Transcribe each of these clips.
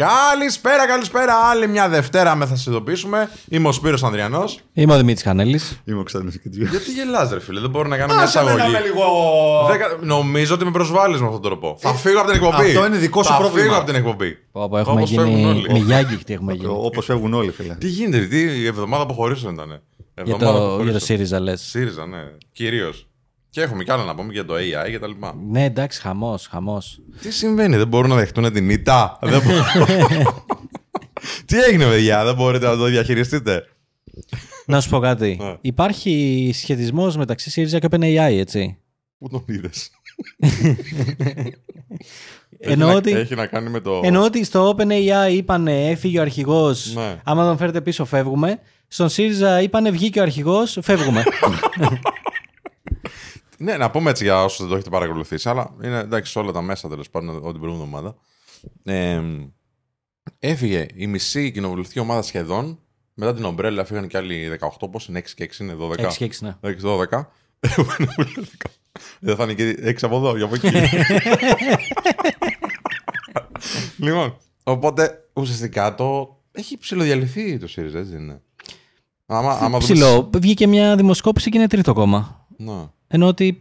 Καλησπέρα, καλησπέρα. Άλλη μια Δευτέρα με θα σα ειδοποιήσουμε. Είμαι ο Σπύρος Ανδριανός. Είμαι ο Δημήτρης Κανέλη. Είμαι ο Κωνσταντίνο Κιτζιού. Γιατί γελάς ρε φίλε, δεν μπορώ να κάνω μια Άσε με να εισαγωγή. είμαι λίγο. Δέκα- Νομίζω ότι με προσβάλλεις με αυτόν τον τρόπο. Θα φύγω από την εκπομπή. αυτό είναι δικό σου θα πρόβλημα. φύγω από την εκπομπή. Όπου έχουμε Όπως φεύγουν γίνει. όλοι. Μιγιάγκη τι έχουμε γίνει. Όπως φεύγουν όλοι, φίλε. Τι γίνεται, τι η εβδομάδα αποχωρήσεων ήταν. Για το, για το ΣΥΡΙΖΑ λες. ΣΥΡΙΖΑ, ναι. Κυρίως. Και έχουμε κι άλλα να πούμε για το AI και τα λοιπά. Ναι, εντάξει, χαμός, χαμός. Τι συμβαίνει, δεν μπορούν να δεχτούν την ήττα; Δεν μπο- Τι έγινε, παιδιά, δεν μπορείτε να το διαχειριστείτε; Να σου πω κάτι. Ναι. Υπάρχει σχετισμός μεταξύ ΣΥΡΙΖΑ και OpenAI, έτσι. Πού τον είδες; Εννοώ ότι, Έχει να κάνει με το. εννοώ ότι στο OpenAI είπανε έφυγε ο αρχηγός. Ναι. Άμα τον φέρετε πίσω, φεύγουμε. Στον ΣΥΡΙΖΑ είπανε βγήκε ο αρχηγός, φεύγουμε. Ναι, να πούμε έτσι για όσους δεν το έχετε παρακολουθήσει, αλλά είναι εντάξει σε όλα τα μέσα τέλος πάντων όλη την προηγούμενη εβδομάδα. Ε, έφυγε η μισή κοινοβουλευτική ομάδα σχεδόν. Μετά την ομπρέλα φύγανε και άλλοι 18. Πώς είναι 6 και 6 είναι 12. 6 και 6, ναι. 6 12. Δεν θα είναι και 6 από εδώ, για από εκεί. λοιπόν, οπότε ουσιαστικά το έχει ψηλοδιαλυθεί το ΣΥΡΙΖΑ, έτσι δεν είναι. Άμα, άμα δούμε- Ψηλό. Βγήκε μια δημοσκόπηση και είναι τρίτο κόμμα. Ναι. Ενώ ότι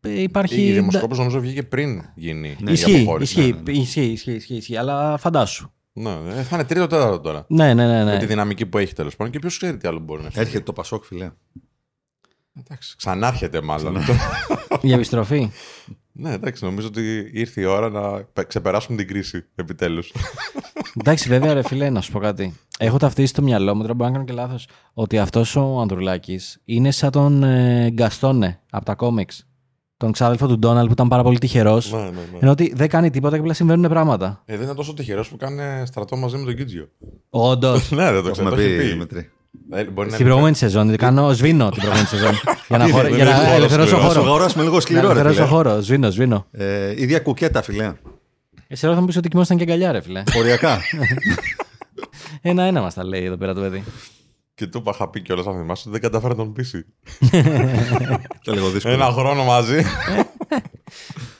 ε, υπάρχει. Η δημοσκόπηση νομίζω βγήκε πριν γίνει η Ισχύει, αποχώρηση. ισχύει, Ναι, ναι, ισχύει, ισχύει, ισχύει, ισχύει, αλλά φαντάσου. ναι. Ναι, θα είναι τρίτο τέταρτο τώρα. Ναι, ναι, ναι. Με ναι. τη δυναμική που έχει τέλος πάντων και ποιος ξέρει τι άλλο μπορεί να φέρει. Έρχεται το Πασόκ, φιλέ. Εντάξει, ξανάρχεται μάλλον. Για επιστροφή. ναι, εντάξει, νομίζω ότι ήρθε η ώρα να πε- ξεπεράσουμε την κρίση επιτέλους. Εντάξει, βέβαια, ρε φίλε, να σου πω κάτι. Έχω ταυτίσει στο μυαλό μου, τώρα μπορεί να κάνω και λάθο, ότι αυτό ο Ανδρουλάκη είναι σαν τον ε, Γκαστόνε από τα κόμιξ. Τον ξάδελφο του Ντόναλτ που ήταν πάρα πολύ τυχερό. ναι, ναι, ναι. Ενώ ότι δεν κάνει τίποτα και απλά συμβαίνουν πράγματα. Ε, δεν είναι τόσο τυχερό που κάνει στρατό μαζί με τον Κίτζιο. Όντω. ναι, δεν το Το ξέρω. έχουμε Το έχει πει, πει. Δημητρή. Ε, μπορεί να Στην προηγούμενη σεζόν, κάνω σβήνω την προηγούμενη σεζόν. για να, Τι χωρε- είναι, για δεν να είναι ελευθερώσω χώρος, Θα σου χώρο. αγοράσουμε λίγο Να σκληρό, ρε ελευθερώσω φίλε. χώρο. Σβήνω, σβήνω. Ε, ίδια κουκέτα, φιλέ. Εσύ θα μου πει ότι κοιμόσταν και αγκαλιά, ρε φίλε. Οριακά. Ένα-ένα μας τα λέει εδώ πέρα το παιδί. Και του είπα, είχα πει κιόλας αν θυμάσαι ότι δεν κατάφερε να τον πείσει. Και λίγο δύσκολο. Ένα χρόνο μαζί.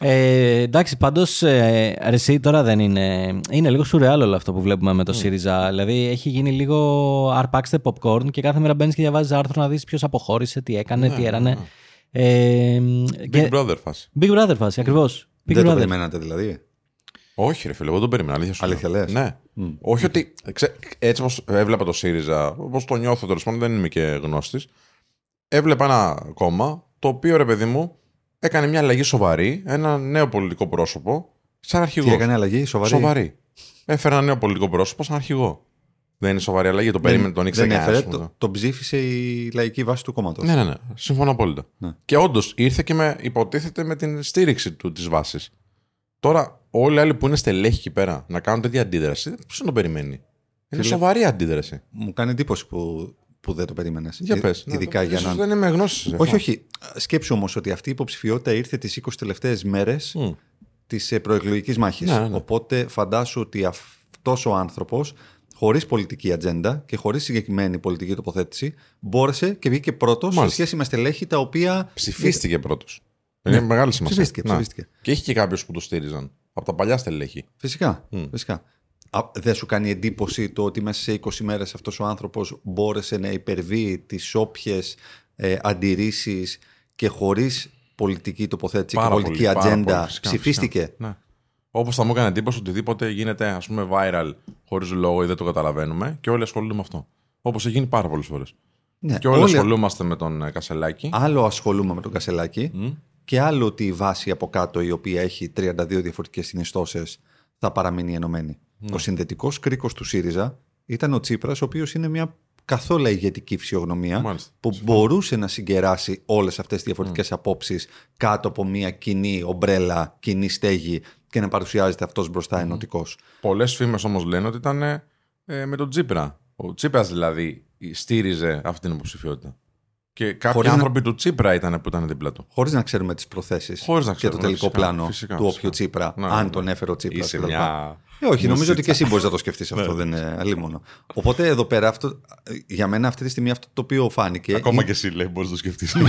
Ε, εντάξει, πάντως ε, εσύ τώρα δεν είναι. Είναι λίγο σουρεάλ όλο αυτό που βλέπουμε με το ΣΥΡΙΖΑ. Δηλαδή έχει γίνει λίγο αρπάξτε popcorn και κάθε μέρα μπαίνεις και διαβάζεις άρθρο να δεις ποιος αποχώρησε, τι έκανε, τι έρανε. Ε, Big και... Brother φάση. Big Brother φάση, ακριβώς. Big Δεν το Brother. περιμένατε δηλαδή; Όχι, ρε φίλε, εγώ τον περίμενα. Αλήθεια, σου Αλήθεια λέω. λες; Ναι. Όχι ότι. Ξέ, έτσι όπως έβλεπα το ΣΥΡΙΖΑ, όπως το νιώθω τέλος πάντων, δεν είμαι και γνώστης. Έβλεπα ένα κόμμα το οποίο ρε παιδί μου έκανε μια αλλαγή σοβαρή, ένα νέο πολιτικό πρόσωπο, σαν αρχηγός. Τι έκανε αλλαγή, σοβαρή; Σοβαρή. Έφερε ένα νέο πολιτικό πρόσωπο σαν αρχηγό. Δεν είναι σοβαρή αλλαγή, το περίμενε, τον ήξερε Δεν κανένας, έφερε, ας πούμε. το, τον ψήφισε η λαϊκή βάση του κόμματος. Ναι, ναι, ναι. Συμφωνώ απόλυτα. Ναι. Και όντως ήρθε και με, υποτίθεται με την στήριξη του της βάσης. Τώρα, όλοι οι άλλοι που είναι στελέχοι εκεί πέρα να κάνουν τέτοια αντίδραση, ποιος τον περιμένει; Είναι Φίλε- σοβαρή αντίδραση. Μου κάνει εντύπωση που, που δεν το περίμενε. Για πες. Ειδικά για να. Δεν είμαι γνώσης. Όχι, όχι. Σκέψου όμως ότι αυτή η υποψηφιότητα ήρθε τις 20 τελευταίες μέρες Μμ. της προεκλογικής μάχης. Ναι, ναι, ναι. Οπότε φαντάσου ότι αυτός ο άνθρωπος, χωρίς πολιτική ατζέντα και χωρίς συγκεκριμένη πολιτική τοποθέτηση, μπόρεσε και βγήκε πρώτος σε Μάλιστα. σχέση με στελέχη τα οποία. Ψηφίστηκε πρώτος. Είναι μεγάλη σημασία. Ναι. Ψηφίστηκε, Να. ψηφίστηκε. Και έχει και κάποιου που το στήριζαν. Από τα παλιά στελέχη. Φυσικά. Μμ. φυσικά. Α, δεν σου κάνει εντύπωση το ότι μέσα σε 20 μέρες αυτός ο άνθρωπος μπόρεσε να υπερβεί τις όποιες ε, αντιρρήσεις και χωρίς πολιτική τοποθέτηση Πάρα και πολιτική πολύ, πάρα ατζέντα πολύ, φυσικά, ψηφίστηκε; φυσικά. Ναι. Όπως θα μου έκανε εντύπωση οτιδήποτε γίνεται ας πούμε viral χωρίς λόγο ή δεν το καταλαβαίνουμε και όλοι ασχολούνται με αυτό. Όπως έχει γίνει πάρα πολλές φορές. Ναι, Και όλοι όλοι- ασχολούμαστε με τον ε, Κασελάκη. Άλλο ασχολούμαι με τον Κασελάκη Μμ. Και άλλο ότι η βάση από κάτω η οποία έχει 32 διαφορετικές συνιστώσεις θα παραμείνει ενωμένη. Ναι. Ο συνδετικός κρίκος του ΣΥΡΙΖΑ ήταν ο Τσίπρας ο οποίος είναι μια καθόλου ηγετική φυσιογνωμία Μάλιστα. που μπορούσε να συγκεράσει όλες αυτές τις διαφορετικές απόψεις κάτω από μια κοινή ομπρέλα, κοινή στέγη και να παρουσιάζεται αυτός μπροστά ενωτικός. Πολλές φήμες όμως λένε ότι ήταν ε, με τον Τσίπρα. Ο Τσίπρας δηλαδή στήριζε αυτή την υποψηφιότητα. Και κάποιοι Χωρίς να- άνθρωποι του Τσίπρα ήταν που ήταν δίπλα του. Χωρίς να ξέρουμε τις προθέσεις Χωρίς να και το ξέρουμε, τελικό φυσικά, πλάνο φυσικά, του φυσικά. όποιου Τσίπρα, Ναι, ναι, αν ναι. τον έφερε ο Τσίπρας. Είσαι κτλ. μια. Ε, όχι, νομίζω μουσίτσα. ότι και εσύ μπορείς να το σκεφτείς αυτό, δεν είναι αλίμονο. Οπότε εδώ πέρα, αυτό, για μένα αυτή τη στιγμή αυτό το οποίο φάνηκε. Ακόμα είναι, και εσύ λέει, μπορείς να το σκεφτείς.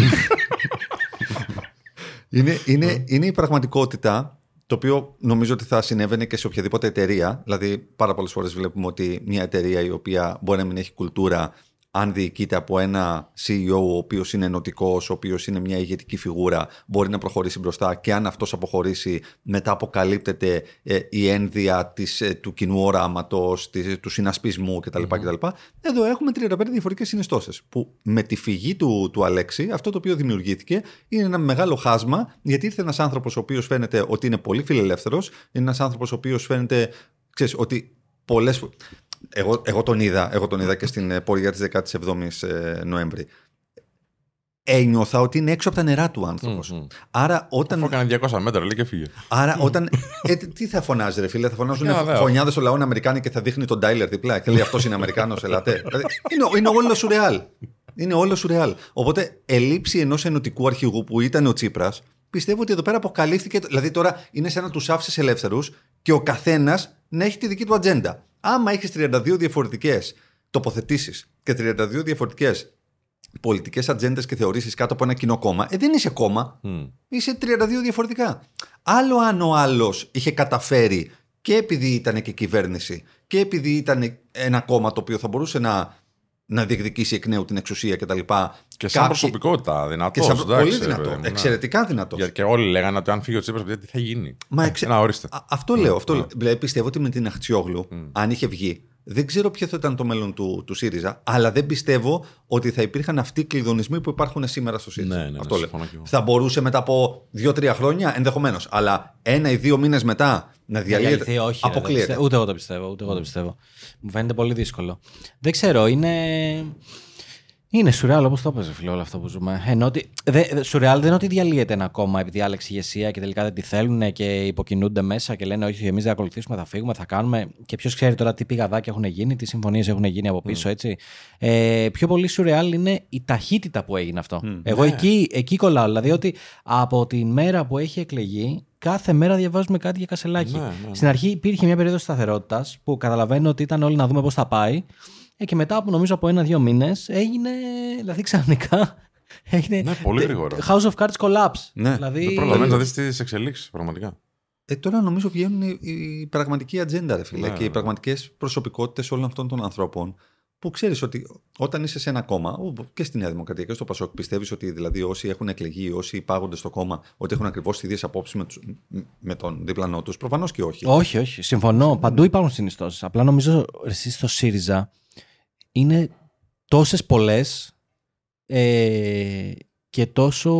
είναι, είναι, είναι η πραγματικότητα Το οποίο νομίζω ότι θα συνέβαινε και σε οποιαδήποτε εταιρεία. Δηλαδή, πάρα πολλές φορές βλέπουμε ότι μια εταιρεία η οποία μπορεί να μην έχει κουλτούρα, αν διοικείται από ένα CEO ο οποίος είναι ενωτικός, ο οποίος είναι μια ηγετική φιγούρα, μπορεί να προχωρήσει μπροστά και αν αυτός αποχωρήσει, μετά αποκαλύπτεται ε, η ένδυα της, ε, του κοινού οράματος, του συνασπισμού κτλ. κτλ. Εδώ έχουμε 35 διαφορετικές συνιστώσεις. Που με τη φυγή του, του Αλέξη, αυτό το οποίο δημιουργήθηκε είναι ένα μεγάλο χάσμα, γιατί ήρθε ένας άνθρωπος ο οποίος φαίνεται ότι είναι πολύ φιλελεύθερος, είναι ένας άνθρωπος ο οποίος φαίνεται ξέρεις, ότι πολλές εγώ, εγώ, τον είδα, εγώ τον είδα και στην ε, πορεία της 17ης ε, Νοέμβρη. Ένιωθα ότι είναι έξω από τα νερά του άνθρωπος. Mm-hmm. Άρα όταν... Αφού έκανε 200 μέτρα, λέει και φύγε. Άρα όταν... ε, τι θα φωνάζει ρε φίλε, θα φωνάζουν φωνιάδες στο λαό Αμερικάνοι και θα δείχνει τον Τάιλερ διπλά και λέει αυτός είναι Αμερικάνος, ελάτε. δηλαδή, είναι, είναι όλο σουρεάλ. Είναι όλο σουρεάλ. Οπότε ελήψη ενός ενωτικού αρχηγού που ήταν ο Τσίπρας, πιστεύω ότι εδώ πέρα αποκαλύφθηκε. Δηλαδή τώρα είναι σαν να τους άφησες ελεύθερους και ο καθένας να έχει τη δική του ατζέντα άμα έχεις 32 διαφορετικές τοποθετήσεις και 32 διαφορετικές πολιτικές ατζέντες και θεωρήσεις κάτω από ένα κοινό κόμμα, ε, δεν είσαι κόμμα. Είσαι 32 διαφορετικά. Άλλο αν ο άλλος είχε καταφέρει και επειδή ήταν και κυβέρνηση και επειδή ήταν ένα κόμμα το οποίο θα μπορούσε να, να διεκδικήσει εκ νέου την εξουσία κτλ. Και, και σαν Κάποιοι... προσωπικότητα δυνατός. Σαν... Πολύ δυνατό. Ναι. Εξαιρετικά δυνατός. Και όλοι λέγανε ότι αν φύγει ο Τσίπρας, τι θα γίνει. Μα εξε... Να, ορίστε. Α, αυτό λέω. Αυτό λέω. Δηλαδή, πιστεύω ότι με την Αχτσιόγλου, mm. αν είχε βγει, δεν ξέρω ποιο θα ήταν το μέλλον του, του ΣΥΡΙΖΑ, αλλά δεν πιστεύω ότι θα υπήρχαν αυτοί οι κλειδονισμοί που υπάρχουν σήμερα στο ΣΥΡΙΖΑ. Ναι, ναι, Αυτό ναι, λέω. Θα μπορούσε μετά από δύο-τρία χρόνια ενδεχομένως. Αλλά ένα ή δύο μήνες μετά να διαλύεται. Όχι, Αποκλείεται. ούτε εγώ το πιστεύω. Ούτε εγώ το πιστεύω. Μου φαίνεται πολύ δύσκολο. Δεν ξέρω, είναι. Είναι σουρεάλ όπως το έπαιζε, φίλε, όλο αυτό που ζούμε. Ενώ ότι, δε, σουρεάλ δεν είναι ότι διαλύεται ένα κόμμα επειδή άλλαξε ηγεσία και τελικά δεν τη θέλουν και υποκινούνται μέσα και λένε Όχι, εμείς δεν ακολουθήσουμε, θα φύγουμε, θα κάνουμε. Και ποιος ξέρει τώρα τι πηγαδάκια έχουν γίνει, τι συμφωνίες έχουν γίνει από πίσω, mm. έτσι. Ε, πιο πολύ σουρεάλ είναι η ταχύτητα που έγινε αυτό. Mm. Εγώ yeah. Ναι. εκεί, εκεί κολλάω. Δηλαδή ότι από τη μέρα που έχει εκλεγεί, κάθε μέρα διαβάζουμε κάτι για κασελάκι. Ναι, ναι. Στην αρχή υπήρχε μια περίοδος σταθερότητας που καταλαβαίνω ότι ήταν όλοι να δούμε πώς θα πάει. Ε, και μετά από νομίζω από ένα-δύο μήνες έγινε. Δηλαδή ξαφνικά. Έγινε, ναι, πολύ γρήγορα. House of Cards collapse. Ναι, δηλαδή... δεν προλαβαίνει να δεις τις εξελίξεις πραγματικά. Ε, τώρα νομίζω βγαίνουν οι, οι πραγματικοί ατζέντα, ρε φίλε, ναι, και οι ναι. πραγματικές προσωπικότητες όλων αυτών των ανθρώπων. Που ξέρεις ότι όταν είσαι σε ένα κόμμα, και στη Νέα Δημοκρατία και στο Πασόκ, πιστεύεις ότι δηλαδή όσοι έχουν εκλεγεί, όσοι υπάγονται στο κόμμα, ότι έχουν ακριβώς τις ίδιες απόψεις με, με τον διπλανό τους; Προφανώς και όχι. Όχι, όχι. Συμφωνώ. Παντού υπάρχουν συνιστώσεις. Απλά νομίζω εσύ στο ΣΥΡΙΖΑ είναι τόσες πολλές ε, και τόσο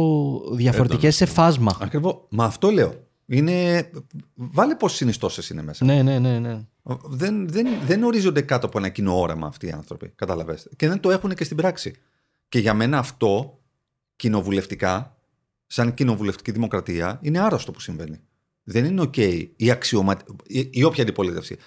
διαφορετικές σε φάσμα. Ακριβώς. Μα αυτό λέω. Είναι... Βάλε πόσες συνιστώσεις είναι μέσα. Ναι, ναι, ναι. ναι. Δεν, δεν, δεν ορίζονται κάτω από ένα κοινό όραμα αυτοί οι άνθρωποι. Καταλαβαίνετε. Και δεν το έχουν και στην πράξη. Και για μένα αυτό κοινοβουλευτικά, σαν κοινοβουλευτική δημοκρατία, είναι άρρωστο που συμβαίνει. Δεν είναι OK η, αξιωμα... η, η όποια αντιπολίτευση.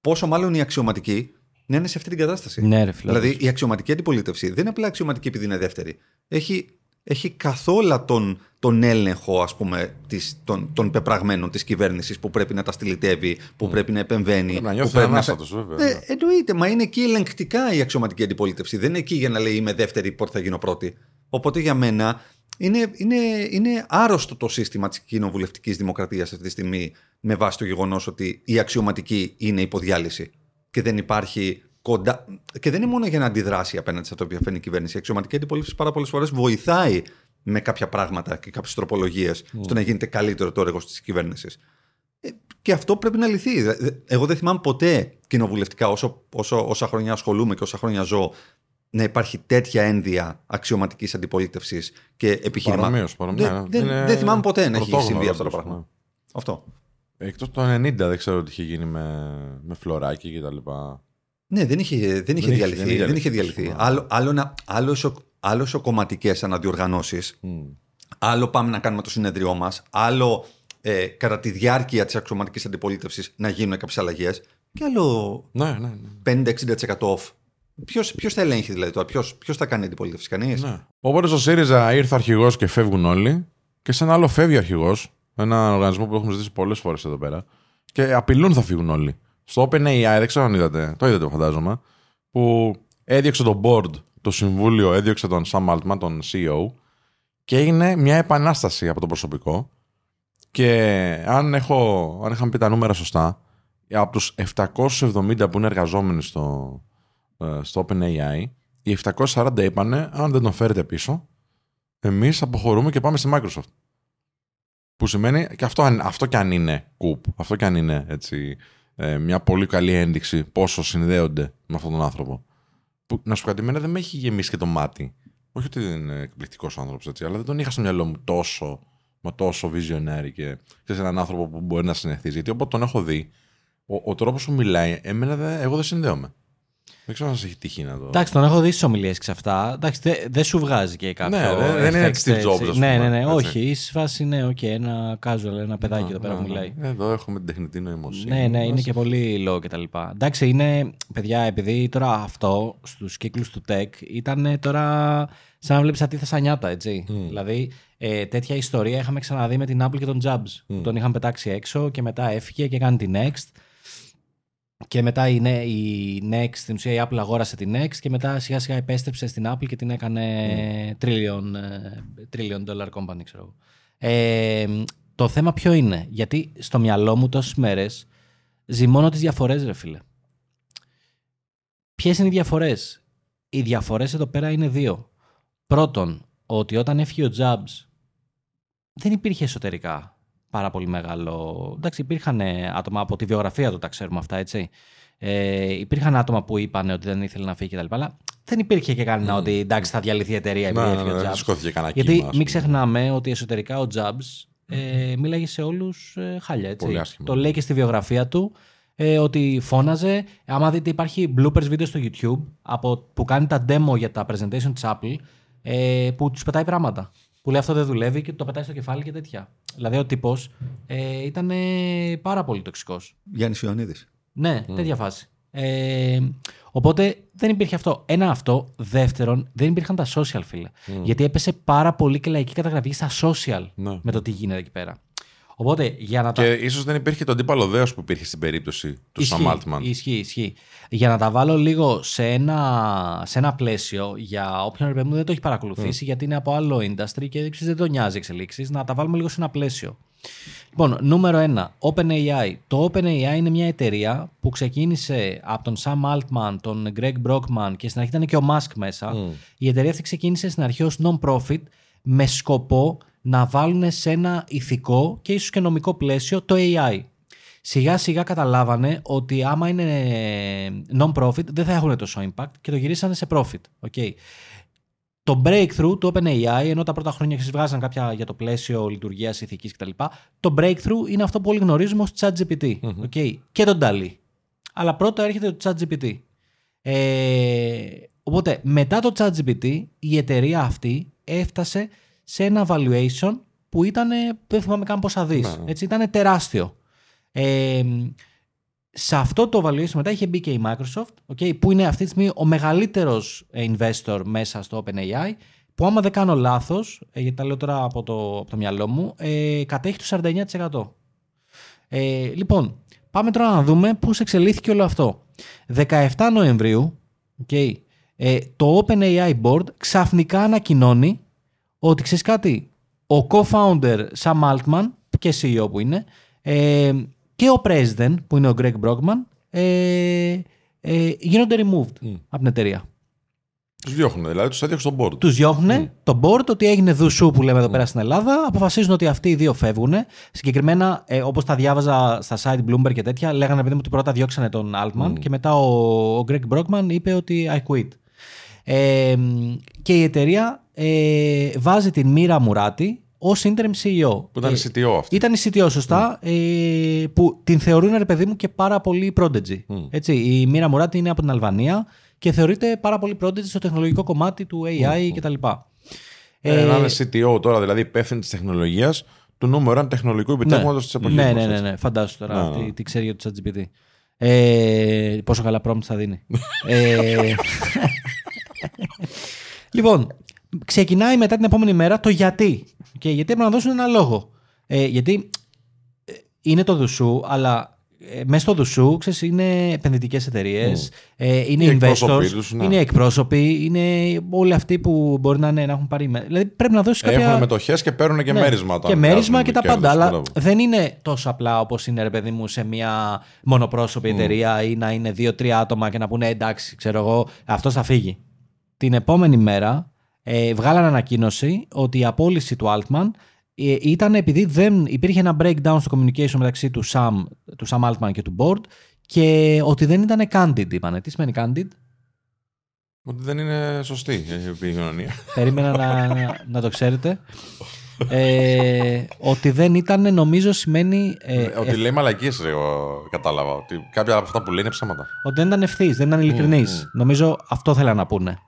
Πόσο μάλλον η αξιωματική να είναι σε αυτή την κατάσταση. Ναι, ρε, φίλε. δηλαδή η αξιωματική αντιπολίτευση δεν είναι απλά αξιωματική επειδή είναι δεύτερη. Έχει, έχει καθόλου τον, τον έλεγχο ας πούμε, της, των, των πεπραγμένων της κυβέρνησης που πρέπει να τα στυλιτεύει, που πρέπει να επεμβαίνει. Να νιώθει πρέπει να... Τους, βέβαια. Ε, εννοείται, μα είναι εκεί ελεγκτικά η αξιωματική αντιπολίτευση. Δεν είναι εκεί για να λέει είμαι δεύτερη, πότε θα γίνω πρώτη. Οπότε για μένα είναι, είναι, είναι άρρωστο το σύστημα της κοινοβουλευτικής δημοκρατίας αυτή τη στιγμή με βάση το γεγονός ότι η αξιωματική είναι υποδιάλυση και δεν υπάρχει κοντά. Και δεν είναι μόνο για να αντιδράσει απέναντι σε αυτό που φαίνει η κυβέρνηση. Η αξιωματική αντιπολίτευση πάρα πολλές φορές βοηθάει με κάποια πράγματα και κάποιες τροπολογίες mm. στο να γίνεται καλύτερο το έργο της κυβέρνησης. Ε, και αυτό πρέπει να λυθεί. Εγώ δεν θυμάμαι ποτέ κοινοβουλευτικά, όσο, όσο, όσα χρόνια ασχολούμαι και όσα χρόνια ζω, να υπάρχει τέτοια ένδυα αξιωματικής αντιπολίτευσης και επιχείρημα. Δεν, δεν, δεν θυμάμαι ποτέ να έχει συμβεί αυτό το πράγμα. Ναι. Αυτό. Εκτός το 90 δεν ξέρω τι είχε γίνει με, με φλωράκι και τα λοιπά. Ναι, δεν είχε, δεν είχε διαλυθεί. Δεν είχε διαλυθεί. Άλλο, άλλο, άλλο, άλλο κομματικέ αναδιοργανώσεις. Mm. Άλλο πάμε να κάνουμε το συνέδριό μας. Άλλο ε, κατά τη διάρκεια της αξιωματικής αντιπολίτευσης να γίνουν κάποιες αλλαγές. Και άλλο ναι, ναι, ναι. 50-60% off. Ποιος θα ελέγχει δηλαδή τώρα, ποιος θα κάνει αντιπολίτευση, κανείς; Ναι. Οπότε στο ΣΥΡΙΖΑ ήρθε αρχηγός και φεύγουν όλοι. Και σε ένα άλλο φεύγει αρχηγός ένα οργανισμό που έχουμε ζητήσει πολλές φορές εδώ πέρα. Και απειλούν θα φύγουν όλοι. Στο OpenAI, δεν ξέρω αν είδατε, το είδατε φαντάζομαι, που έδιωξε το board, το συμβούλιο, έδιωξε τον Sam Altman, τον CEO, και έγινε μια επανάσταση από το προσωπικό. Και αν, έχω, αν είχαμε πει τα νούμερα σωστά, από τους 770 που είναι εργαζόμενοι στο, ε, στο OpenAI, οι 740 είπανε, αν δεν τον φέρετε πίσω, εμείς αποχωρούμε και πάμε στη Microsoft. Που σημαίνει, και αυτό, αν- αυτό και αν είναι κουπ, αυτό και αν είναι έτσι, ε, μια πολύ καλή ένδειξη πόσο συνδέονται με αυτόν τον άνθρωπο. Που, να σου πω κάτι, εμένα δεν με έχει γεμίσει και το μάτι. Όχι ότι δεν είναι εκπληκτικός άνθρωπος, αλλά δεν τον είχα στο μυαλό μου τόσο, μα τόσο visionary και σε έναν άνθρωπο που μπορεί να συνεχίσει. Γιατί όποτε τον έχω δει, ο, ο τρόπος που μιλάει, εμένα δεν, εγώ δεν συνδέομαι. Δεν ξέρω αν σας έχει τύχει να το. Εντάξει, τον έχω δει στις ομιλίες και αυτά. Εντάξει, δεν δεν σου βγάζει και κάποιο. Ναι, δεν- δεν είναι effect Steve έτσι. Jobs, ας Ναι, πούμε, ναι, ναι. έτσι. Όχι, η φάση είναι οκ, ένα casual, ένα παιδάκι εδώ πέρα που μιλάει. Εδώ έχουμε την τεχνητή νοημοσύνη. Ναι, ναι, είναι μας. και πολύ low και τα λοιπά. Εντάξει, είναι, παιδιά, επειδή τώρα αυτό στους κύκλους του tech ήταν τώρα σαν να βλέπεις αντίθεσα νιάτα, έτσι. Δηλαδή, ε, τέτοια ιστορία είχαμε ξαναδεί με την Apple και τον Jobs. που Τον είχαν πετάξει έξω και μετά έφυγε και έκανε την Next. Και μετά η, νέ- η Next, στην ουσία η Apple αγόρασε την Next και μετά σιγά σιγά επέστρεψε στην Apple και την έκανε trillion, ε, trillion dollar company, ξέρω εγώ. Ε, το θέμα ποιο είναι, γιατί στο μυαλό μου τόσες μέρες ζυμώνω τις διαφορές ρε φίλε. Ποιες είναι οι διαφορές; Οι διαφορές εδώ πέρα είναι δύο. Πρώτον, ότι όταν έφυγε ο Jobs δεν υπήρχε εσωτερικά πάρα πολύ μεγάλο. Εντάξει, υπήρχαν ε, άτομα από τη βιογραφία του, τα ξέρουμε αυτά, έτσι. Ε, υπήρχαν άτομα που είπαν ότι δεν ήθελε να φύγει κτλ. Αλλά δεν υπήρχε και κανένα ότι εντάξει, θα διαλυθεί η εταιρεία επειδή Ναι, ναι, έφυγε ναι, ο δεν Jobs. σηκώθηκε κανένα Γιατί κύμα, ας μην πούμε. ξεχνάμε ότι εσωτερικά ο Jobs ε, μίλαγε σε όλους ε, χάλια. Έτσι. Πολύ άσχημα. Το λέει και στη βιογραφία του ε, ότι φώναζε. Άμα δείτε, υπάρχει bloopers βίντεο στο YouTube από, που κάνει τα demo για τα presentation της Apple ε, που τους πετάει πράγματα. Που λέει αυτό δεν δουλεύει και το πετάει στο κεφάλι και τέτοια. Δηλαδή ο τύπος ε, ήταν ε, πάρα πολύ τοξικός. Γιάννης Ιωαννίδης. Ναι, τέτοια φάση. Ε, οπότε δεν υπήρχε αυτό. Ένα αυτό. Δεύτερον, δεν υπήρχαν τα social, φίλε. Γιατί έπεσε πάρα πολύ και λαϊκή καταγραφή στα social Ναι. με το τι γίνεται εκεί πέρα. Οπότε για να τα. Και ίσως δεν υπήρχε το αντίπαλο δέος που υπήρχε στην περίπτωση του Ισχύει, Sam Altman. Ισχύει, ισχύει. Για να τα βάλω λίγο σε ένα, σε ένα πλαίσιο για όποιον ρε παιδί μου δεν το έχει παρακολουθήσει, γιατί είναι από άλλο industry και ξέρεις, δεν το νοιάζει εξελίξεις, να τα βάλουμε λίγο σε ένα πλαίσιο. Λοιπόν, νούμερο ένα, OpenAI. Το OpenAI είναι μια εταιρεία που ξεκίνησε από τον Sam Altman, τον Greg Brockman και στην αρχή ήταν και ο Musk μέσα. Η εταιρεία αυτή ξεκίνησε στην αρχή ως non-profit με σκοπό να βάλουν σε ένα ηθικό και ίσως και νομικό πλαίσιο το AI. Σιγά σιγά καταλάβανε ότι άμα είναι non-profit δεν θα έχουν τόσο impact και το γυρίσανε σε profit. Okay. Το breakthrough του OpenAI, ενώ τα πρώτα χρόνια βγάζαν κάποια για το πλαίσιο λειτουργίας ηθικής κτλ., το breakthrough είναι αυτό που όλοι γνωρίζουμε ως ChatGPT. Okay. Και τον DALI. Αλλά πρώτο έρχεται το ChatGPT. Ε, οπότε μετά το ChatGPT η εταιρεία αυτή έφτασε σε ένα valuation που ήταν, δεν θυμάμαι καν πόσα δις. Έτσι, ήταν τεράστιο. Ε, σε αυτό το valuation μετά είχε μπει και η Microsoft, okay, που είναι αυτή τη στιγμή ο μεγαλύτερος investor μέσα στο OpenAI, που άμα δεν κάνω λάθος, ε, γιατί τα λέω τώρα από το, από το μυαλό μου, ε, κατέχει το 49%. Ε, λοιπόν, πάμε τώρα να δούμε πώς εξελίχθηκε όλο αυτό. 17 Νοεμβρίου, okay, ε, το OpenAI Board ξαφνικά ανακοινώνει ότι ξέρεις κάτι, ο co-founder Sam Altman και CEO που είναι, ε, και ο president που είναι ο Greg Brockman ε, ε, γίνονται removed από την εταιρεία. Τους διώχνουν, δηλαδή τους έδιωξε στον board. Τους διώχνουν το board ότι έγινε δουσού που λέμε εδώ πέρα στην Ελλάδα. Αποφασίζουν ότι αυτοί οι δύο φεύγουν. Συγκεκριμένα, ε, όπως τα διάβαζα στα site Bloomberg και τέτοια, λέγανε παιδί μου ότι πρώτα διώξανε τον Altman και μετά ο, ο Greg Brockman είπε ότι I quit. Ε, και η εταιρεία ε, βάζει την Μοίρα Μουράτη ως interim CEO. Που ήταν Ε, η CTO αυτή. ήταν η CTO, σωστά, ε, που την θεωρούν, ρε παιδί μου, και πάρα πολύ prodigy. Έτσι, η Μοίρα Μουράτη είναι από την Αλβανία και θεωρείται πάρα πολύ prodigy στο τεχνολογικό κομμάτι του AI κτλ. Ε, να είναι CTO τώρα, δηλαδή υπεύθυνη της τεχνολογίας του νούμερο ένα τεχνολογικού επιτεύγματος της εποχής. ναι, ναι, ναι, ναι, φαντάσου τώρα τι, τι ξέρει για το ChatGPT. Ε, πόσο καλά prompts θα δίνει. ε, λοιπόν, ξεκινάει μετά την επόμενη μέρα το γιατί. Και γιατί έπρεπε να δώσουν ένα λόγο. Ε, γιατί ε, είναι το δουσού, αλλά ε, μέσα στο δουσού, ξέρεις, είναι επενδυτικές εταιρείες, ε, είναι Οι εκπρόσωποι investors, τους, ναι. είναι εκπρόσωποι, είναι όλοι αυτοί που μπορεί να, είναι, να έχουν πάρει. με- Δηλαδή πρέπει να δώσεις κάποια. Έχουν μετοχές και παίρνουν και Ναι, μέρισμα. όταν Και μέρισμα βγάζουν και τα κέρδος, πάντα. Αλλά κατάλαβα. δεν είναι τόσο απλά όπως είναι, ρε παιδί μου, σε μια μονοπρόσωπη εταιρεία ή να είναι δύο-τρία άτομα και να πούνε εντάξει, ξέρω εγώ, αυτός θα φύγει. Την επόμενη μέρα ε, βγάλανε ανακοίνωση ότι η απόλυση του Altman ε, ήταν επειδή δεν υπήρχε ένα breakdown στο communication μεταξύ του Sam, του Sam Altman και του board και ότι δεν ήταν candid, είπανε. Τι σημαίνει candid? Ότι δεν είναι σωστή η επικοινωνία. Περίμενα να, να, να το ξέρετε. Ε, ότι δεν ήταν, νομίζω, σημαίνει. Ε, ότι λέει μαλακίες, εγώ κατάλαβα. Ότι κάποια από αυτά που λέει είναι ψέματα. ότι δεν ήταν ευθύς, δεν ήταν ειλικρινή. Νομίζω αυτό θέλανε να πούνε.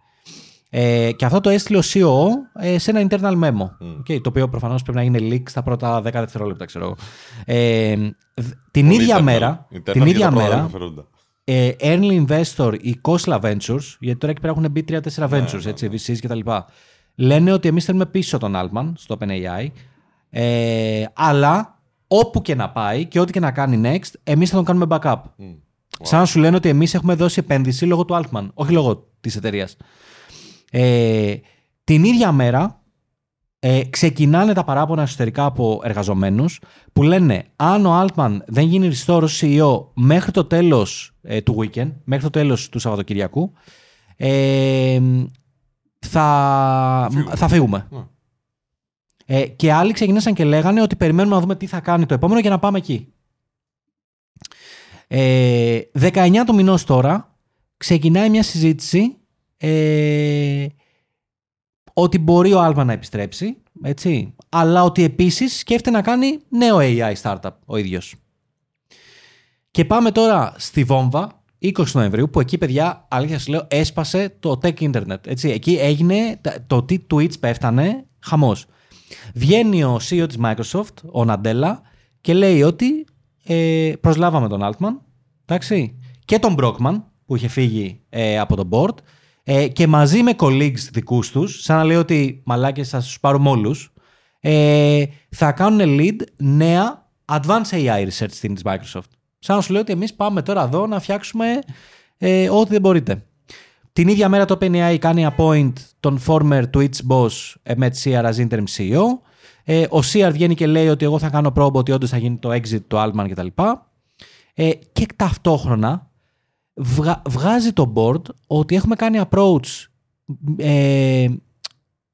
Ε, και αυτό το έστειλε ο CEO ε, σε ένα internal memo. Okay, το οποίο προφανώς πρέπει να γίνει leak στα πρώτα 10 δευτερόλεπτα, ξέρω εγώ. Ε, δ- την Πολύ ίδια internal. μέρα, Internal την και ίδια τα πρώτα μέρα ενδιαφέροντα. ε, early investor η Kosla Ventures, γιατί τώρα εκεί πέρα έχουν μπει 3-4 Ναι, ventures, έτσι, VCs κτλ. Λένε ότι εμείς θέλουμε πίσω τον Altman στο OpenAI, ε, αλλά όπου και να πάει και ό,τι και να κάνει next, εμείς θα τον κάνουμε backup. Σαν να σου λένε ότι εμείς έχουμε δώσει επένδυση λόγω του Altman, όχι λόγω της εταιρείας. Ε, την ίδια μέρα ε, ξεκινάνε τα παράπονα εσωτερικά από εργαζομένους που λένε αν ο Altman δεν γίνει restore ως CEO μέχρι το τέλος ε, του weekend, μέχρι το τέλος του Σαββατοκυριακού, ε, θα, Φύγουμε. θα φύγουμε. Ναι. Ε, και άλλοι ξεκινήσαν και λέγανε ότι περιμένουμε να δούμε τι θα κάνει το επόμενο για να πάμε εκεί. Ε, 19 του μηνός τώρα ξεκινάει μια συζήτηση ε, ότι μπορεί ο Άλμα να επιστρέψει, έτσι, αλλά ότι επίσης σκέφτεται να κάνει νέο AI startup ο ίδιος. Και πάμε τώρα στη βόμβα, 20 Νοεμβρίου, που εκεί, παιδιά, αλήθεια σας λέω, έσπασε το tech internet. Έτσι. Εκεί έγινε, τα- το τι tweets πέφτανε, χαμός. Βγαίνει ο CEO της Microsoft, ο Ναντέλα, και λέει ότι ε, προσλάβαμε τον Altman, εντάξει, και τον Brockman, που είχε φύγει ε, από τον board, ε, και μαζί με colleagues δικούς τους, σαν να λέει ότι μαλάκες θα τους πάρουμε όλους, ε, θα κάνουν lead νέα advanced AI research στην της Microsoft. Σαν να σου λέει ότι εμείς πάμε τώρα εδώ να φτιάξουμε ε, ό,τι δεν μπορείτε. Την ίδια μέρα το OpenAI κάνει appoint τον former Twitch boss ε, Matt Sear as interim CEO. Ε, ο Sear βγαίνει και λέει ότι εγώ θα κάνω probe ότι όντως θα γίνει το exit του Altman κτλ. Ε, και ταυτόχρονα βγα- βγάζει το board ότι έχουμε κάνει approach ε,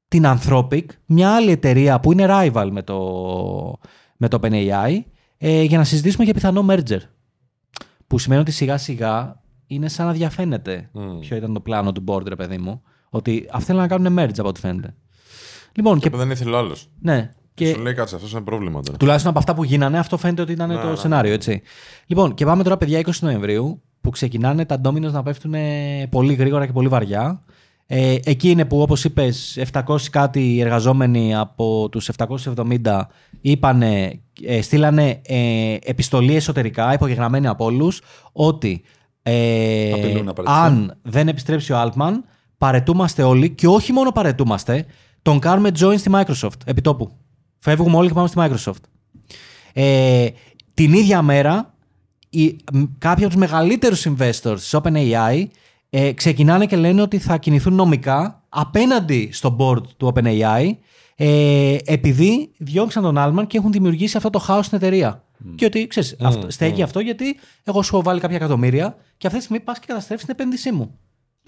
την Anthropic, μια άλλη εταιρεία που είναι rival με το, με το OpenAI, ε, για να συζητήσουμε για πιθανό merger. Που σημαίνει ότι σιγά σιγά είναι σαν να διαφαίνεται ποιο ήταν το πλάνο του board, ρε παιδί μου. Ότι αυτοί θέλουν να κάνουν merge από ό,τι φαίνεται. Λοιπόν, και, Και δεν ήθελε ο άλλος. ναι, και Σου λέει κάτσε, αυτό είναι πρόβλημα τώρα. τουλάχιστον από αυτά που γίνανε, αυτό φαίνεται ότι ήταν το σενάριο, έτσι. Λοιπόν, και πάμε τώρα, παιδιά, 20 Νοεμβρίου, που ξεκινάνε τα ντόμινος να πέφτουν πολύ γρήγορα και πολύ βαριά. Ε, εκεί είναι που, όπως είπες, 700 κάτι εργαζόμενοι από τους 770 είπανε, ε, στείλανε ε, επιστολή εσωτερικά, υπογεγραμμένη από όλους, ότι ε, Απειλούν να παραιτηθούν. αν δεν επιστρέψει ο Altman, παρετούμαστε όλοι και όχι μόνο παρετούμαστε, τον κάνουμε join στη Microsoft, επιτόπου. Φεύγουμε όλοι και πάμε στη Microsoft. Ε, την ίδια μέρα, οι, μ, κάποιοι από τους μεγαλύτερους investors της OpenAI ε, ξεκινάνε και λένε ότι θα κινηθούν νομικά απέναντι στο board του OpenAI ε, επειδή διώξαν τον Άλμαν και έχουν δημιουργήσει αυτό το χάος στην εταιρεία. Και ότι, ξέρεις, αυτό, στέκει αυτό γιατί εγώ σου έχω βάλει κάποια εκατομμύρια και αυτή τη στιγμή πας και καταστρέφεις την επένδυσή μου.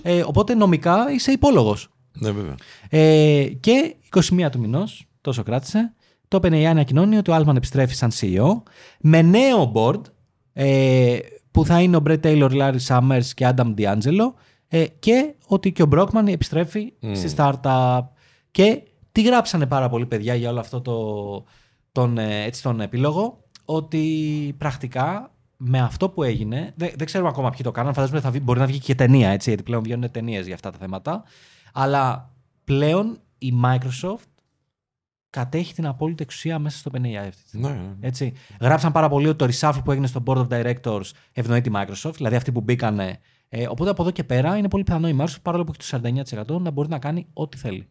Ε, οπότε νομικά είσαι υπόλογος. Ναι, βέβαια. Ε, και 21 του μηνός, τόσο κράτησε, το OpenAI ανακοινώνει ότι ο Altman επιστρέφει σαν CEO με νέο board ε, που θα είναι ο Brett Taylor, Larry Summers και Adam D'Angelo ε, και ότι και ο Brockman επιστρέφει στη startup. Και τι γράψανε πάρα πολλοί παιδιά για όλο αυτό το, τον, ε, έτσι, τον επίλογο ότι πρακτικά με αυτό που έγινε, δεν, δεν ξέρουμε ακόμα ποιοι το κάναν, φαντάζομαι θα βγει, μπορεί να βγει και ταινία, έτσι, γιατί πλέον βγαίνουν ταινίες για αυτά τα θέματα. Αλλά πλέον η Microsoft κατέχει την απόλυτη εξουσία μέσα στο OpenAI αυτή τη στιγμή. Ναι, ναι. Έτσι. Γράψαν πάρα πολύ ότι το reshuffle που έγινε στο Board of Directors ευνοεί τη Microsoft, δηλαδή αυτοί που μπήκανε. Ε, οπότε από εδώ και πέρα είναι πολύ πιθανό η Microsoft, παρόλο που έχει το 49%, να μπορεί να κάνει ό,τι θέλει.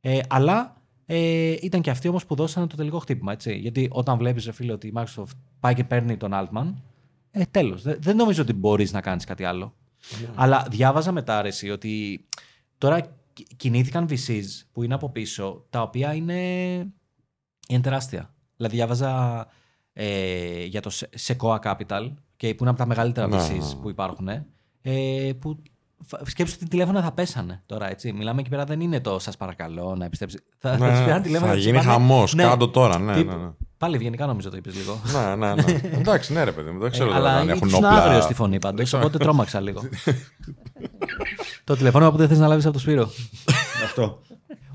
Ε, αλλά ε, ήταν και αυτοί όμως που δώσανε το τελικό χτύπημα. Έτσι. Γιατί όταν βλέπεις, φίλε, ότι η Microsoft πάει και παίρνει τον Altman, Ε, τέλος. Δεν νομίζω ότι μπορείς να κάνεις κάτι άλλο. Αλλά διάβαζα μετά αρέσει ότι τώρα κι- κινήθηκαν VCs που είναι από πίσω, τα οποία είναι, είναι τεράστια. Δηλαδή διάβαζα ε, για το Se- Sequoia Capital, και που είναι από τα μεγαλύτερα Ναι, VCs ναι, ναι. που υπάρχουν, ε, που φ- σκέψου ότι τηλέφωνα θα πέσανε τώρα, έτσι. Μιλάμε εκεί πέρα δεν είναι το σας παρακαλώ να επιστρέψει. Θα, Ναι, θα τους ναι, πήραν τηλέφωνο θα και τους γίνει είπανε, χαμός. ναι, Κάτω τώρα, ναι, τύπου- ναι, ναι. Πάλι ευγενικά νομίζω το είπες λίγο. Ναι, ναι, ναι. Εντάξει, ναι, ρε παιδί μου. Δεν ξέρω Ε, τώρα αλλά αν έχουν ήσουν όπλα. άγριος στη φωνή πάντως, οπότε τρόμαξα λίγο. το τηλεφώνημα που δεν θες να λάβεις από το Σπύρο. Αυτό.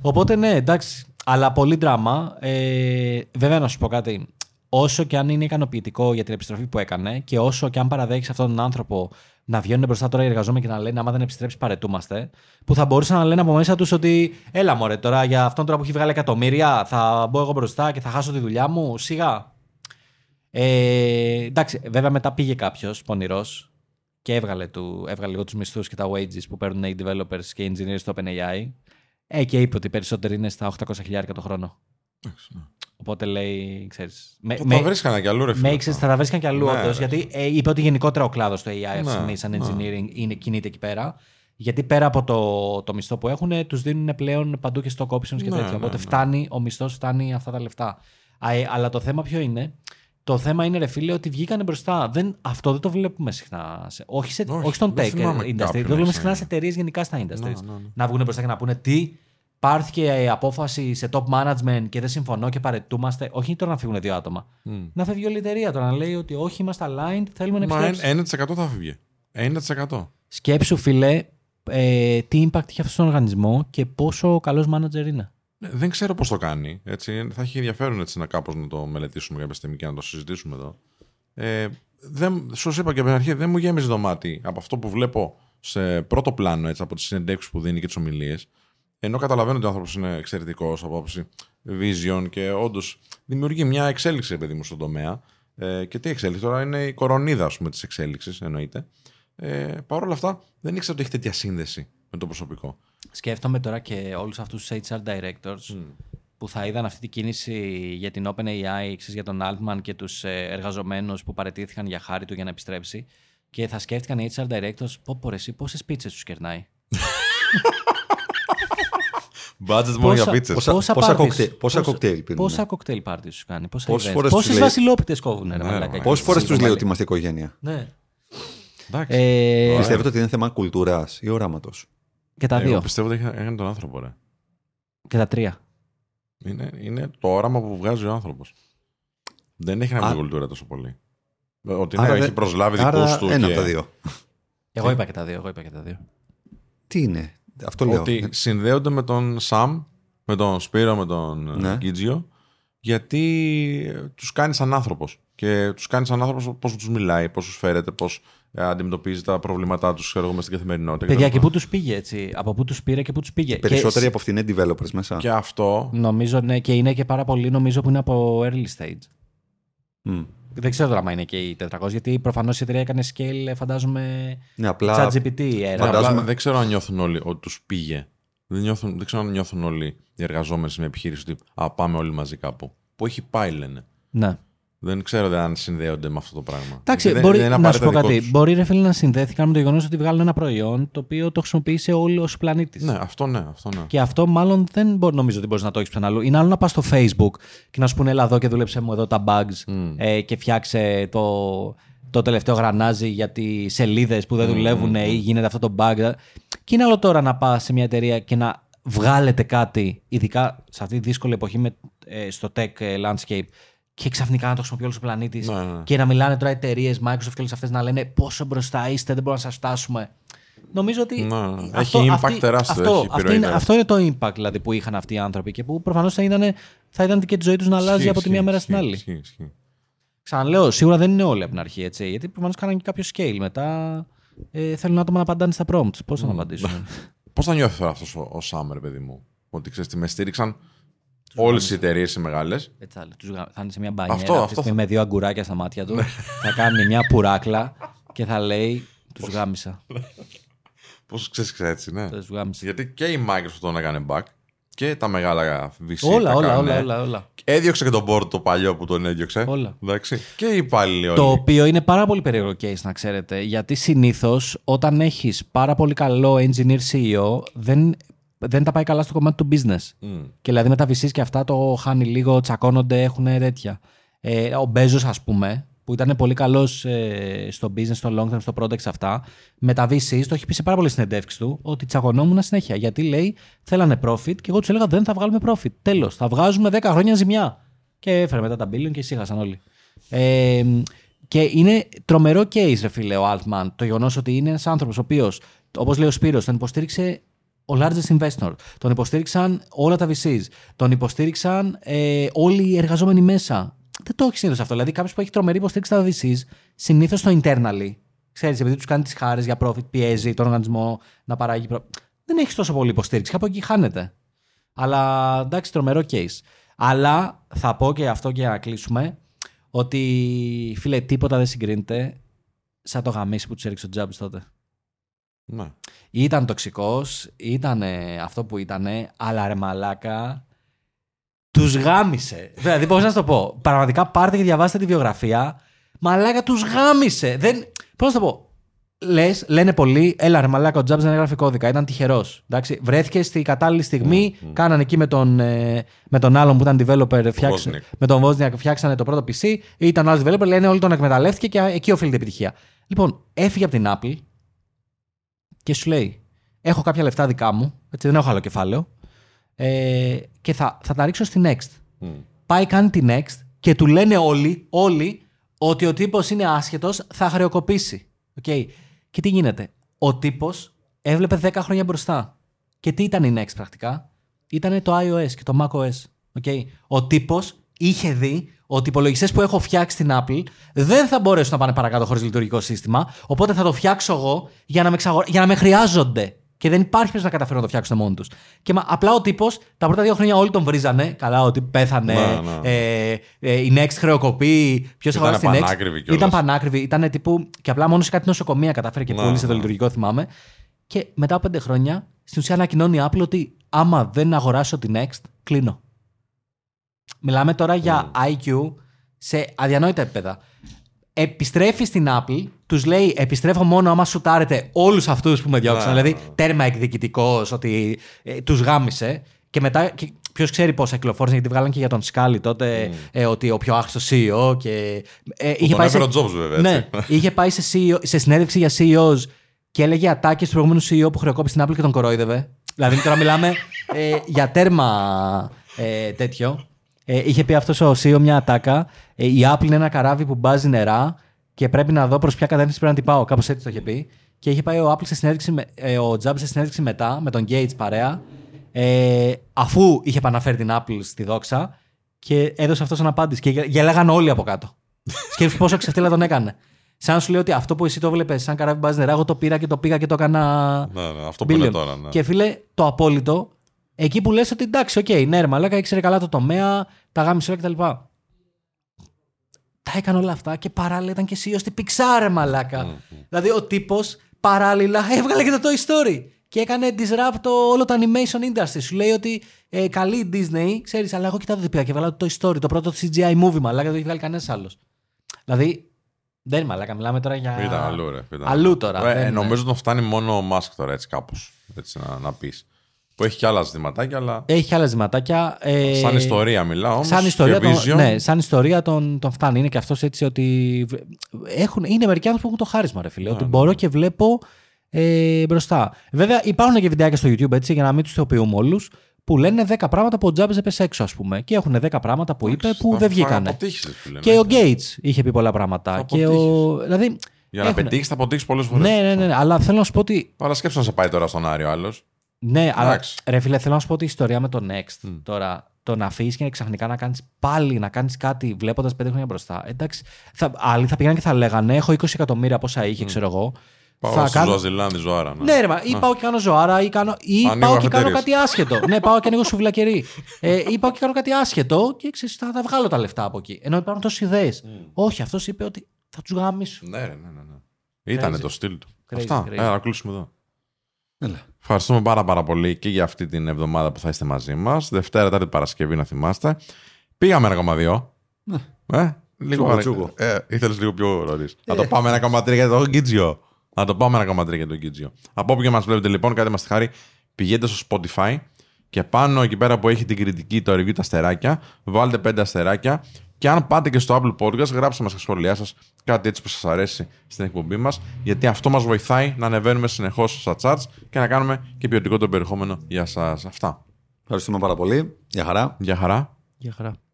Οπότε ναι, εντάξει. Αλλά πολύ δράμα. Ε, βέβαια, να σου πω κάτι. Όσο και αν είναι ικανοποιητικό για την επιστροφή που έκανε και όσο και αν παραδέχεις αυτόν τον άνθρωπο να βγαίνουν μπροστά τώρα οι εργαζόμενοι και να λένε Άμα δεν επιστρέψει, παρετούμαστε. Που θα μπορούσαν να λένε από μέσα τους ότι Έλα μωρέ, τώρα για αυτόν τώρα που έχει βγάλει εκατομμύρια θα μπω εγώ μπροστά και θα χάσω τη δουλειά μου. Σιγά. Ε, εντάξει, βέβαια μετά πήγε κάποιος πονηρός και έβγαλε, του, έβγαλε λίγο τους μισθούς και τα wages που παίρνουν οι developers και οι engineers στο OpenAI. Ε, και είπε ότι οι περισσότεροι είναι στα 800 χιλιάρικα το χρόνο. Οπότε λέει, ξέρεις... με- Το με- τα βρίσκανε κι αλλού, ρε φίλε. Makes sense, θα τα βρίσκαν κι αλλού Ναι, όντως, ρε. γιατί ε, είπε ότι γενικότερα ο κλάδος του AI αυτή τη στιγμή, σαν ναι. engineering, είναι, κινείται εκεί πέρα. Γιατί πέρα από το, το μισθό που έχουν, τους δίνουν πλέον παντού και stock options και Ναι, τέτοια. ναι, Οπότε ναι. φτάνει, ο μισθός φτάνει αυτά τα λεφτά. Α, ε, αλλά το θέμα ποιο είναι. Το θέμα είναι, ρε φίλε, ότι βγήκανε μπροστά. Δεν, αυτό δεν το βλέπουμε συχνά. σε- όχι, σε, Όχι, όχι, στον δεν tech θυμάμαι industry. κάποιον Το να βλέπουμε έχει συχνά να- σε εταιρείες γενικά στα industries. Ναι, ναι, ναι. Να βγουν μπροστά και να πούνε τι. Πάρθηκε ε, απόφαση σε top management και δεν συμφωνώ και παρετούμαστε. Όχι τώρα να φύγουν δύο άτομα. Να φεύγει όλη η εταιρεία τώρα να λέει ότι όχι, είμαστε aligned, θέλουμε να Μα επιστρέψουμε. 1% θα φύγει. 1%. Σκέψου, φιλέ, ε, τι impact έχει αυτό στον οργανισμό και πόσο καλός manager είναι. Ναι, Δεν ξέρω πώς το κάνει. Έτσι. Θα έχει ενδιαφέρον έτσι, να κάπως να το μελετήσουμε κάποια στιγμή και να το συζητήσουμε εδώ. Ε, δεν, σου είπα και από την αρχή, δεν μου γέμιζε το μάτι από αυτό που βλέπω σε πρώτο πλάνο έτσι, από τις συνεντεύξεις που δίνει και τις ομιλίες. Ενώ καταλαβαίνω ότι ο άνθρωπος είναι εξαιρετικός από άποψη vision και όντως δημιουργεί μια εξέλιξη, παιδί μου, στον τομέα. Ε, και τι εξέλιξη τώρα είναι η κορονίδα της εξέλιξης, εννοείται. Ε, Παρ' όλα αυτά, δεν ήξερα ότι έχει τέτοια σύνδεση με το προσωπικό. Σκέφτομαι τώρα και όλους αυτούς τους HR directors που θα είδαν αυτή την κίνηση για την OpenAI, ξέρεις, για τον Altman και τους ε, εργαζομένους που παρετήθηκαν για χάρη του για να επιστρέψει και θα σκέφτηκαν οι HR directors πω πω ρε εσύ πόσες πίτσες τους κερνάει. Budget μόνο για πίτσες. πόσα- πόσα πόσα parties- κοκτέιλ- πόσα πόσα- κοκτέιλ πίνουν, Πόσα ναι. κοκτέιλ πάρτι σου κάνει, πόσα Πόσες events, φορές τους πόσες λέει- βασιλόπιτες κόβουν ρε Ναι, μαλάκα. ρε, εκεί. Πόσες φορές τους Σίγουρα. λέει ότι είμαστε οικογένεια. Ναι. Εντάξει. Ε, Πιστεύετε ότι είναι θέμα κουλτούρας ή οράματος; Και τα Εγώ δύο. πιστεύω ότι έχει- έκανε τον άνθρωπο, ρε. Και τα τρία. Είναι, είναι το όραμα που βγάζει ο άνθρωπος. Δεν έχει να Α- κάνει την κουλτούρα τόσο πολύ. Ότι ναι, Άρα έχει δεν- προσλάβει Άρα δικούς του. ένα και... από τα δύο. Εγώ είπα και τα δύο. Εγώ είπα και τα δύο. Τι είναι, αυτό λέω. Ότι συνδέονται με τον Σαμ, με τον Σπύρο, με τον Ναι. Γκίτζιο, γιατί τους κάνει σαν άνθρωπος. Και τους κάνει σαν άνθρωπος πώς τους μιλάει, πώς τους φέρεται, πώς αντιμετωπίζει τα προβλήματά τους στην καθημερινότητα. Παιδιά, κτλ. και πού τους πήγε έτσι; Από πού τους πήρε και πού τους πήγε; Περισσότεροι Και από αυτήν είναι developers μέσα. Και αυτό. Νομίζω ναι, και είναι και πάρα πολύ νομίζω που είναι από early stage. Μμ. Δεν ξέρω τώρα αν είναι και οι 400, γιατί προφανώς η εταιρεία έκανε scale, φαντάζομαι. Ναι, απλά ChatGPT era. Ναι, Φαντάζομαι- απλά δεν ξέρω αν νιώθουν όλοι ότι τους πήγε. Δεν, νιώθουν, δεν ξέρω αν νιώθουν όλοι οι εργαζόμενοι σε μια επιχείρηση ότι α, πάμε όλοι μαζί κάπου. Που έχει πάει, λένε. Ναι. Δεν ξέρω δε αν συνδέονται με αυτό το πράγμα. Εντάξει, δεν, μπορεί, δεν είναι να σου πω απαραίτητα κάτι. δικό τους. Μπορεί ρε φίλε να συνδέθηκαν με το γεγονός ότι βγάλουν ένα προϊόν το οποίο το χρησιμοποίησε όλο ο πλανήτης. Ναι, αυτό ναι, αυτό ναι. Και αυτό μάλλον δεν μπορεί, νομίζω ότι μπορείς να το έχεις πουθενά αλλού. Είναι άλλο να πας στο Facebook και να σου πούνε Ελά, εδώ και δούλεψε μου εδώ τα bugs ε, και φτιάξε το, το τελευταίο γρανάζι για τις σελίδες που δεν δουλεύουν ή γίνεται αυτό το bug. Και είναι άλλο τώρα να πας σε μια εταιρεία και να βγάλετε κάτι, ειδικά σε αυτή τη δύσκολη εποχή με, ε, στο tech ε, landscape, και ξαφνικά να το χρησιμοποιεί όλος ο πλανήτης Ναι, ναι. και να μιλάνε τώρα εταιρείες, Microsoft και όλες αυτές να λένε πόσο μπροστά είστε, δεν μπορούμε να σας φτάσουμε. Νομίζω ότι. Ναι, ναι. Έχει impact τεράστιο, Αυτό, έχει αυτό, επιρροή είναι, τεράστια. αυτό είναι το impact δηλαδή, που είχαν αυτοί οι άνθρωποι και που προφανώς θα, είδανε- θα είδαν και τη ζωή τους να αλλάζει Ισχύει, από τη μία ισχύει, μέρα στην ισχύει, άλλη. ισχύει, ισχύει. Ξαναλέω, σίγουρα δεν είναι όλοι από την αρχή έτσι. Γιατί προφανώς κάνανε και κάποιο scale. Μετά ε, θέλουν άτομα να απαντάνε στα prompts. Πώς θα να απαντήσουν; Πώς θα νιώθει τώρα αυτός ο, ο Σάμερ, παιδί μου, ότι ξέρεις τι με στήριξαν όλες οι εταιρείες οι μεγάλες. Έτσι θα, λέει. Τους γα- θα είναι σε μια μπανιέρα Αυτό, αυτή τη αυτό Ναι. στιγμή με δύο αγκουράκια στα μάτια τους. θα κάνει μια πουράκλα και θα λέει τους γάμισα. Πώς ξέρεις, έτσι, ναι. Τους γάμισα. Γιατί και η Microsoft τον έκανε back Και τα μεγάλα VC. όλα, τα όλα, κάνουν, όλα, ε. όλα, όλα. Έδιωξε και τον board το παλιό που τον έδιωξε. Όλα. Εντάξει. Και οι υπάλληλοι όλοι. Το οποίο είναι πάρα πολύ περίεργο case να ξέρετε. Γιατί συνήθως όταν έχεις πάρα πολύ καλό engineer CEO, δεν, δεν τα πάει καλά στο κομμάτι του business. Μμ. Και δηλαδή με τα VCs και αυτά το χάνει λίγο, τσακώνονται, έχουν τέτοια. Ε, ο Μπέζος, ας πούμε, που ήταν πολύ καλός ε, στο business, στο long term, στο product σε αυτά, με τα VCs το έχει πει σε πάρα πολλές συνεντεύξεις του ότι τσακωνόμουν συνέχεια. Γιατί λέει θέλανε profit και εγώ τους έλεγα δεν θα βγάλουμε profit. Τέλος, θα βγάζουμε 10 χρόνια ζημιά. Και έφερε μετά τα billion και ησύχασαν όλοι. Ε, και είναι τρομερό case, ρε φίλε, ο Altman. Το γεγονός ότι είναι ένας άνθρωπος ο οποίος, όπως λέει ο Σπύρος, τον υποστήριξε ο largest investor. Τον υποστήριξαν όλα τα VCs. Τον υποστήριξαν ε, όλοι οι εργαζόμενοι μέσα. Δεν το έχει συνήθως αυτό. Δηλαδή, κάποιος που έχει τρομερή υποστήριξη στα VCs, συνήθως το internally, ξέρεις, επειδή τους κάνει τις χάρες για profit, πιέζει τον οργανισμό να παράγει. προ- Δεν έχεις τόσο πολύ υποστήριξη. Κάπου εκεί χάνεται. Αλλά εντάξει, τρομερό case. Αλλά θα πω και αυτό και να κλείσουμε ότι φίλε, τίποτα δεν συγκρίνεται σαν το γαμίσι που τους έριξε ο Τζάμπης τότε. Ναι. Ήταν τοξικός, ήταν αυτό που ήταν, αλλά ρε μαλάκα. Τους γάμισε. Δηλαδή, πώς να σου το πω. Πραγματικά πάρτε και διαβάστε τη βιογραφία. Μαλάκα τους γάμισε. Δεν... Πώς να σου το πω. Λες, λένε πολλοί, έλα ρε μαλάκα, ο Τζάμπς δεν έγραφε κώδικα. Ήταν τυχερός. Βρέθηκε στη κατάλληλη στιγμή. Κάνανε εκεί με τον, ε, με τον άλλον που ήταν developer, φτιάξ- Wozniak. με τον Wozniak φτιάξανε το πρώτο PC. Ήταν άλλος developer, λένε όλοι τον εκμεταλλεύτηκε και εκεί οφείλεται η επιτυχία. Λοιπόν, έφυγε από την Apple και σου λέει: Έχω κάποια λεφτά δικά μου, έτσι δεν έχω άλλο κεφάλαιο, ε, και θα, θα τα ρίξω στη Next. Μμ. Πάει, κάνει τη Next και του λένε όλοι, όλοι ότι ο τύπος είναι άσχετος, θα χρεοκοπήσει. Okay. Και τι γίνεται. Ο τύπος έβλεπε 10 χρόνια μπροστά. Και τι ήταν η Next πρακτικά; Ήταν το iOS και το macOS. Okay. Ο τύπος είχε δει ότι οι υπολογιστές που έχω φτιάξει στην Apple δεν θα μπορέσουν να πάνε παρακάτω χωρίς λειτουργικό σύστημα. Οπότε θα το φτιάξω εγώ για να με, εξαγο- για να με χρειάζονται. Και δεν υπάρχει ποιο να καταφέρει να το φτιάξουν μόνοι τους. Και μα, απλά ο τύπος τα πρώτα δύο χρόνια όλοι τον βρίζανε. Καλά, ότι πέθανε. Ναι, ναι. Ε, ε, η Next χρεοκοπεί. Ποιος Ήταν αγοράσει την Next; πανάκριβη κιόλας. Ήταν πανάκριβη. Ήταν τύπου. Και απλά μόνο σε κάτι νοσοκομεία κατάφερε και Ναι, πούλησε το ναι. λειτουργικό, θυμάμαι. Και μετά από πέντε χρόνια, στην ουσία ανακοινώνει η Apple ότι άμα δεν αγοράσω την Next, κλείνω. Μιλάμε τώρα για IQ σε αδιανόητα επίπεδα. Επιστρέφει στην Apple, τους λέει: Επιστρέφω μόνο άμα σουτάρετε όλους αυτούς που με διώξαν. Ναι, δηλαδή, ναι. τέρμα εκδικητικός, ότι ε, τους γάμισε. Και μετά, ποιος ξέρει πόσα κυκλοφόρησαν, γιατί βγάλαν και για τον Σκάλι τότε ε, ότι ο πιο άχρηστο CEO. Και, ε, είχε τον πάει έφερε ο Jobs, βέβαια, έτσι. Ναι, είχε πάει σε, CEO, σε συνέντευξη για CEOs και έλεγε ατάκες του προηγούμενου CEO που χρεοκόπησε την Apple και τον κορόιδευε. Δηλαδή, τώρα μιλάμε ε, για τέρμα ε, τέτοιο. Ε, είχε πει αυτός ο CEO μια ατάκα. Ε, η Apple είναι ένα καράβι που μπάζει νερά και πρέπει να δω προς ποια κατεύθυνση πρέπει να την πάω. Κάπως έτσι το είχε πει. Και είχε πάει ο Apple σε συνέντευξη, με, ε, ο Jobs σε συνέντευξη μετά με τον Gates παρέα. Ε, αφού είχε επαναφέρει την Apple στη δόξα και έδωσε αυτός σαν απάντηση. Και γε- γέλαγαν όλοι από κάτω. Σκέφτεσαι πόσο ξεφτύλα τον έκανε. Σαν να σου λέει ότι αυτό που εσύ το βλέπεις σαν καράβι μπάζει νερά, εγώ το πήρα και το πήγα και το έκανα. Ναι, ναι, αυτό που είναι billion. τώρα. Ναι. Και φίλε, το απόλυτο, εκεί που λες ότι εντάξει, οκ, ναι, ρε μαλάκα, ήξερε καλά το τομέα, τα γάμισε όλα κτλ. Τα έκανε όλα αυτά και παράλληλα ήταν και CEO στην Pixar, ρε μαλάκα. Δηλαδή ο τύπος παράλληλα έβγαλε και το Toy Story. Και έκανε disrupt το, όλο το animation industry. Σου λέει ότι ε, καλή η Disney, ξέρεις, αλλά εγώ κοιτάω τι πήγα και έβγαλα το Toy Story, το πρώτο CGI movie, μαλάκα, δεν το έχει βγάλει κανένας άλλος. Δηλαδή, δεν είναι μαλάκα, μιλάμε τώρα για. Ήταν αλλού, ρε. Ήταν Αλλού τώρα, Ε, δεν είναι. νομίζω ότι φτάνει μόνο ο Musk τώρα έτσι κάπως. Έτσι να, να πεις. Που έχει και άλλα ζητηματάκια, αλλά. Έχει άλλα ζηματάκια. Ε, σαν ιστορία μιλάω όμως. Σαν ιστορία, τον, ναι, σαν ιστορία τον, τον φτάνει. Είναι και αυτός έτσι ότι. Έχουν, είναι μερικοί άνθρωποι που έχουν το χάρισμα, ρε φίλε. Ναι, ότι μπορώ και βλέπω ε, μπροστά. Βέβαια, υπάρχουν και βιντεάκια στο YouTube έτσι, για να μην τους θεοποιούμε όλους. Που λένε 10 πράγματα που ο Τζάμπε έπεσε έξω, ας πούμε. Και έχουν 10 πράγματα που είπε που δεν βγήκανε. Και ο Gates είχε πει πολλά πράγματα. Θα Και ο, δηλαδή, Για να έχουνε. πετύχεις, θα αποτύχεις πολλές φορές. ναι, ναι, ναι, αλλά θέλω να σου πω ότι. Αλλά σκέψου να σε πάει τώρα στον Άριο άλλος. Ναι, αλλά Εντάξει. ρε φίλε, θέλω να σου πω ότι η ιστορία με το Next τώρα, το να αφήσει και ξαφνικά να κάνεις πάλι να κάνεις κάτι βλέποντας πέντε χρόνια μπροστά. Εντάξει, θα, άλλοι θα πήγαν και θα λέγανε: Έχω 20 εκατομμύρια πόσα είχε, ξέρω εγώ. Πάω θα στη Ζωαζιλάνδη ζωάρα. Ναι, ρε, μα, ή πάω και κάνω ζωάρα, ή, κάνω... ή Ανοίγω πάω και κάνω αφετηρίες. κάτι άσχετο. ναι, πάω και ανοίγω σουβλακερί. ε, ή πάω και κάνω κάτι άσχετο και ξέρεις, θα, θα βγάλω τα λεφτά από εκεί. Ενώ υπάρχουν τόσες ιδέες. Όχι, αυτός είπε ότι θα τους γάμισουν. Ναι, ρε, ναι, ναι. ναι. Ήτανε Crazy. το στυλ του. Crazy, Αυτά. crazy. Έλα, να κλείσουμε εδώ. Έλα. Ευχαριστούμε πάρα πάρα πολύ και για αυτή την εβδομάδα που θα είστε μαζί μας. Δευτέρα, Τετάρτη, Παρασκευή, να θυμάστε. Πήγαμε ένα κόμμα δύο. Ε, λίγο Τσούγο, παρα- τσούγο. Ε, ήθελες λίγο πιο νωρί. Να το πάμε ένα κόμμα τρία για το Γκίτζιο. Να το πάμε ένα κόμμα τρία για το Γκίτζιο. Από όπου και μας βλέπετε λοιπόν, κάντε μας τη χάρη, πηγαίνετε στο Spotify και πάνω εκεί πέρα που έχει την κριτική, το review, τα αστεράκια, βάλτε πέντε αστεράκια. Και αν πάτε και στο Apple Podcast, γράψτε μας τα σχόλιά σας κάτι έτσι που σας αρέσει στην εκπομπή μας, γιατί αυτό μας βοηθάει να ανεβαίνουμε συνεχώς στα charts και να κάνουμε και ποιοτικό το περιεχόμενο για σας. Αυτά. Ευχαριστούμε πάρα πολύ. Γεια χαρά. Γεια χαρά. Γεια χαρά.